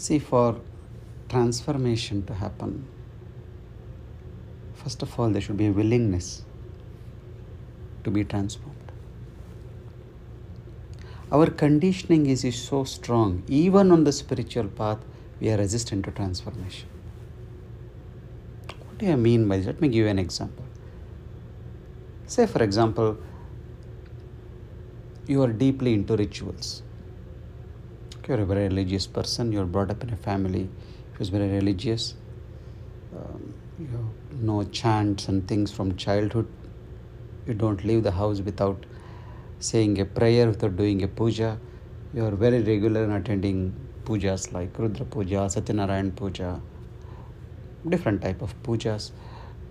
See, for transformation to happen, first of all, there should be a willingness to be transformed. Our conditioning is, is so strong, even on the spiritual path, we are resistant to transformation. What do I mean by this? Let me give you an example. Say, for example, you are deeply into rituals. You're a very religious person, you're brought up in a family who's very religious. Um, you know chants and things from childhood. You don't leave the house without saying a prayer, without doing a puja. You are very regular in attending pujas like Rudra Puja, Satyanarayan Puja, different type of pujas.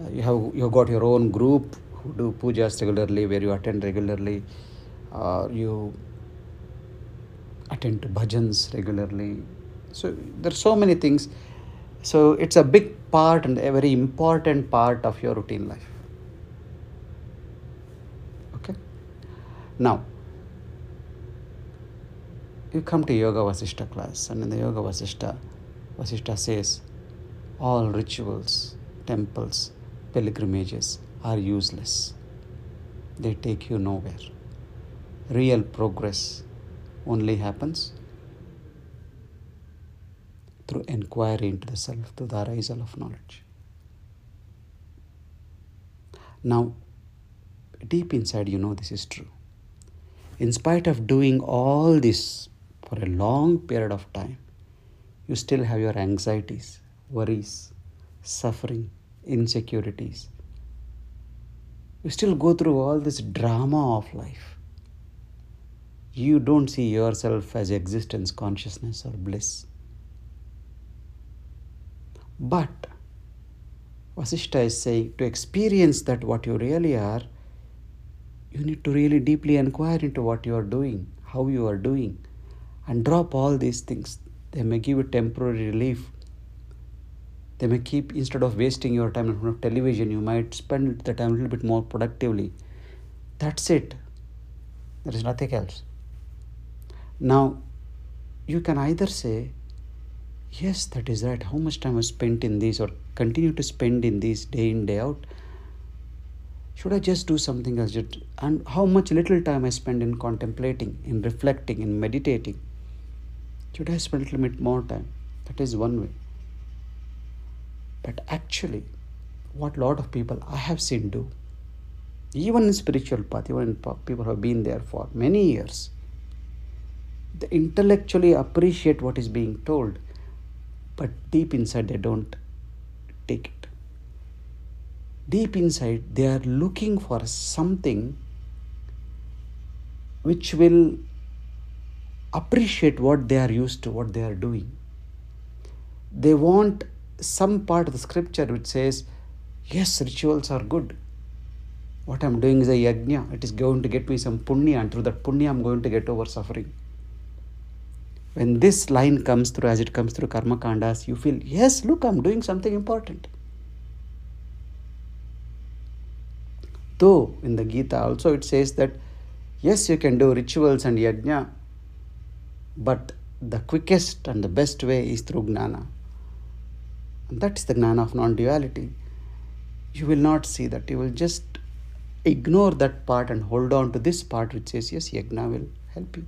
Uh, you have you have got your own group who do pujas regularly, where you attend regularly. Uh, you attend to bhajans regularly. So there are so many things. So it's a big part and a very important part of your routine life. Okay. Now you come to Yoga Vasishta class, and in the Yoga Vasishta, Vasishta says all rituals, temples, pilgrimages are useless. They take you nowhere. Real progress only happens through inquiry into the self, through the arisal of knowledge. Now, deep inside, you know this is true. In spite of doing all this for a long period of time, you still have your anxieties, worries, suffering, insecurities. You still go through all this drama of life you don't see yourself as existence, consciousness, or bliss. But Vasishta is saying to experience that what you really are, you need to really deeply inquire into what you are doing, how you are doing, and drop all these things. They may give you temporary relief. They may keep, instead of wasting your time in front of television, you might spend the time a little bit more productively. That's it. There is nothing else. Now, you can either say, Yes, that is right. How much time I spent in this, or continue to spend in this day in, day out? Should I just do something else? And how much little time I spend in contemplating, in reflecting, in meditating? Should I spend a little bit more time? That is one way. But actually, what lot of people I have seen do, even in spiritual path, even people who have been there for many years, they intellectually appreciate what is being told, but deep inside they don't take it. Deep inside, they are looking for something which will appreciate what they are used to, what they are doing. They want some part of the scripture which says, Yes, rituals are good. What I'm doing is a yajna. It is going to get me some punya, and through that punya, I'm going to get over suffering when this line comes through as it comes through karma kandas you feel yes look i'm doing something important. Though in the gita also it says that yes you can do rituals and yajna but the quickest and the best way is through gnana and that is the gnana of non-duality. You will not see that. You will just ignore that part and hold on to this part which says yes yajna will help you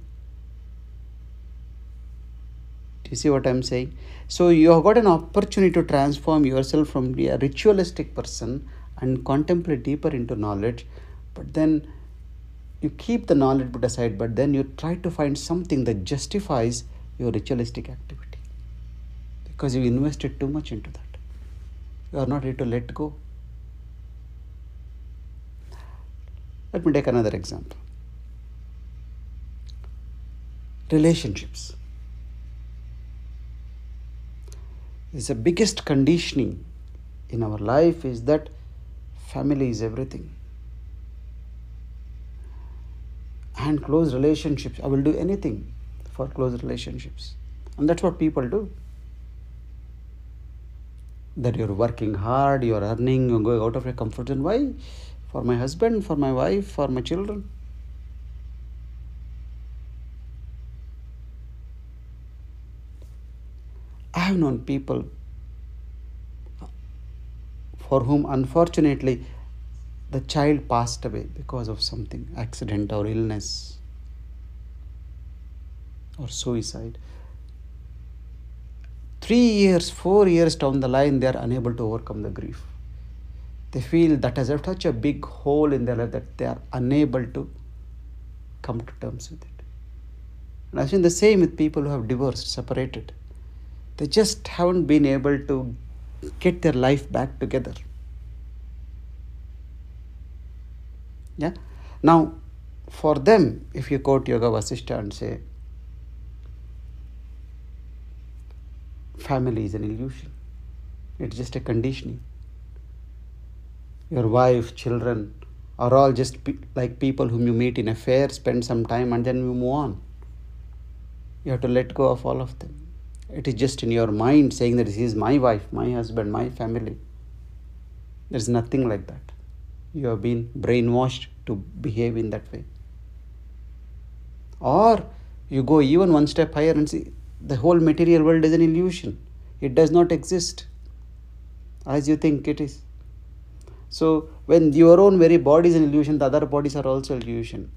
do you see what I'm saying? So you have got an opportunity to transform yourself from a ritualistic person and contemplate deeper into knowledge, but then you keep the knowledge put aside, but then you try to find something that justifies your ritualistic activity because you invested too much into that. You are not ready to let go. Let me take another example relationships is the biggest conditioning in our life is that family is everything. And close relationships. I will do anything for close relationships. And that's what people do. That you're working hard, you're earning, you're going out of your comfort zone. Why? For my husband, for my wife, for my children. Known people for whom unfortunately the child passed away because of something accident or illness or suicide. Three years four years down the line they are unable to overcome the grief. They feel that has such a big hole in their life that they are unable to come to terms with it. And i've seen the same with people who have divorced separated they just haven't been able to get their life back together. Yeah. Now, for them, if you quote Yoga Vasishtha and say, family is an illusion, it's just a conditioning. Your wife, children are all just pe- like people whom you meet in a fair, spend some time, and then you move on. You have to let go of all of them it is just in your mind saying that this is my wife, my husband, my family. There's nothing like that. You have been brainwashed to behave in that way. Or you go even one step higher and see the whole material world is an illusion. It does not exist as you think it is. So when your own very body is an illusion, the other bodies are also illusion.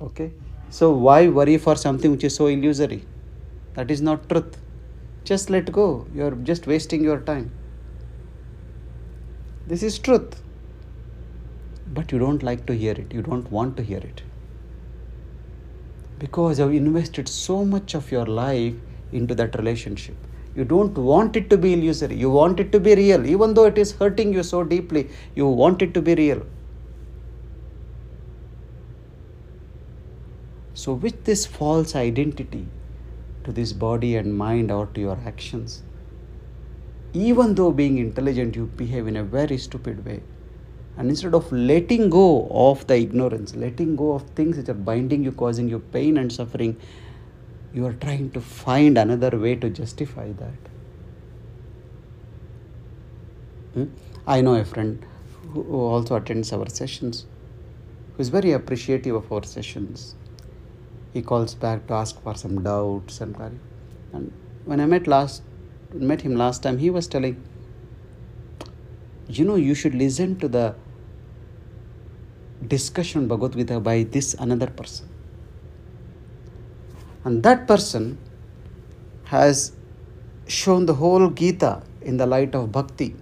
Okay? So, why worry for something which is so illusory? That is not truth. Just let go. You are just wasting your time. This is truth. But you don't like to hear it. You don't want to hear it. Because you have invested so much of your life into that relationship. You don't want it to be illusory. You want it to be real. Even though it is hurting you so deeply, you want it to be real. So, with this false identity to this body and mind or to your actions, even though being intelligent, you behave in a very stupid way. And instead of letting go of the ignorance, letting go of things which are binding you, causing you pain and suffering, you are trying to find another way to justify that. Hmm? I know a friend who also attends our sessions, who is very appreciative of our sessions he calls back to ask for some doubts and and when I met last met him last time, he was telling, you know, you should listen to the discussion Bhagavad Gita by this another person. And that person has shown the whole Gita in the light of bhakti.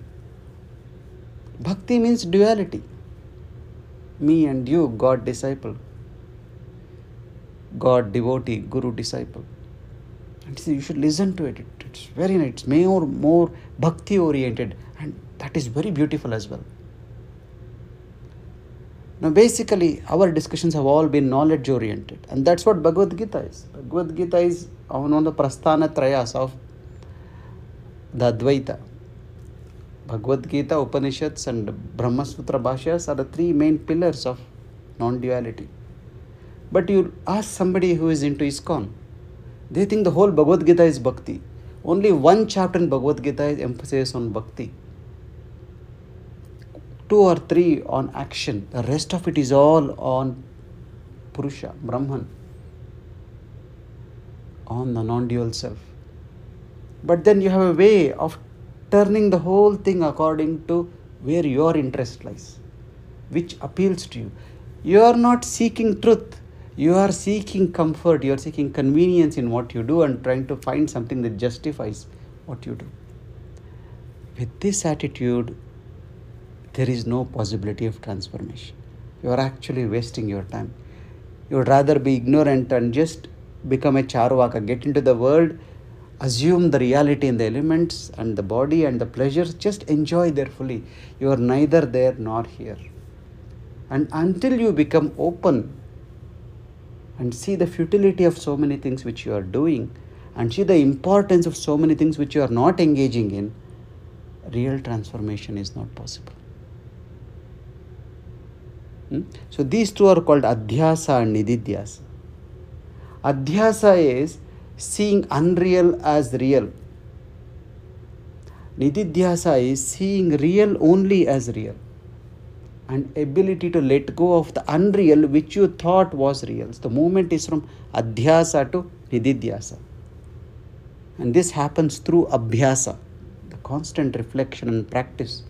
Bhakti means duality. Me and you, God disciple. God, devotee, guru, disciple. And see, you should listen to it. it it's very nice. It's more, more bhakti oriented, and that is very beautiful as well. Now, basically, our discussions have all been knowledge oriented, and that's what Bhagavad Gita is. Bhagavad Gita is one of the prasthana trayas of the Advaita. Bhagavad Gita, Upanishads, and Brahmasutra Bhashyas are the three main pillars of non duality. But you ask somebody who is into ISKCON, they think the whole Bhagavad Gita is bhakti. Only one chapter in Bhagavad Gita is emphasis on bhakti. Two or three on action. The rest of it is all on Purusha, Brahman, on the non dual self. But then you have a way of turning the whole thing according to where your interest lies, which appeals to you. You are not seeking truth, you are seeking comfort, you are seeking convenience in what you do and trying to find something that justifies what you do. With this attitude, there is no possibility of transformation. You are actually wasting your time. You would rather be ignorant and just become a charvaka, get into the world, assume the reality in the elements and the body and the pleasures, just enjoy there fully. You are neither there nor here. And until you become open and see the futility of so many things which you are doing and see the importance of so many things which you are not engaging in, real transformation is not possible. Hmm? So these two are called adhyasa and nididhyasa. Adhyasa is seeing unreal as real. Nididhyasa is seeing real only as real. And ability to let go of the unreal which you thought was real. So the movement is from adhyasa to nididhyasa. And this happens through abhyasa, the constant reflection and practice.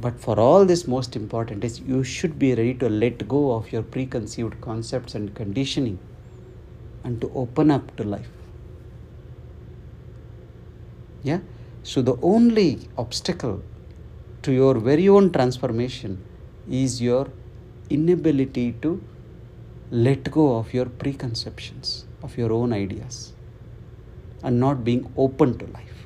But for all this, most important is you should be ready to let go of your preconceived concepts and conditioning and to open up to life. Yeah? So, the only obstacle to your very own transformation is your inability to let go of your preconceptions, of your own ideas, and not being open to life.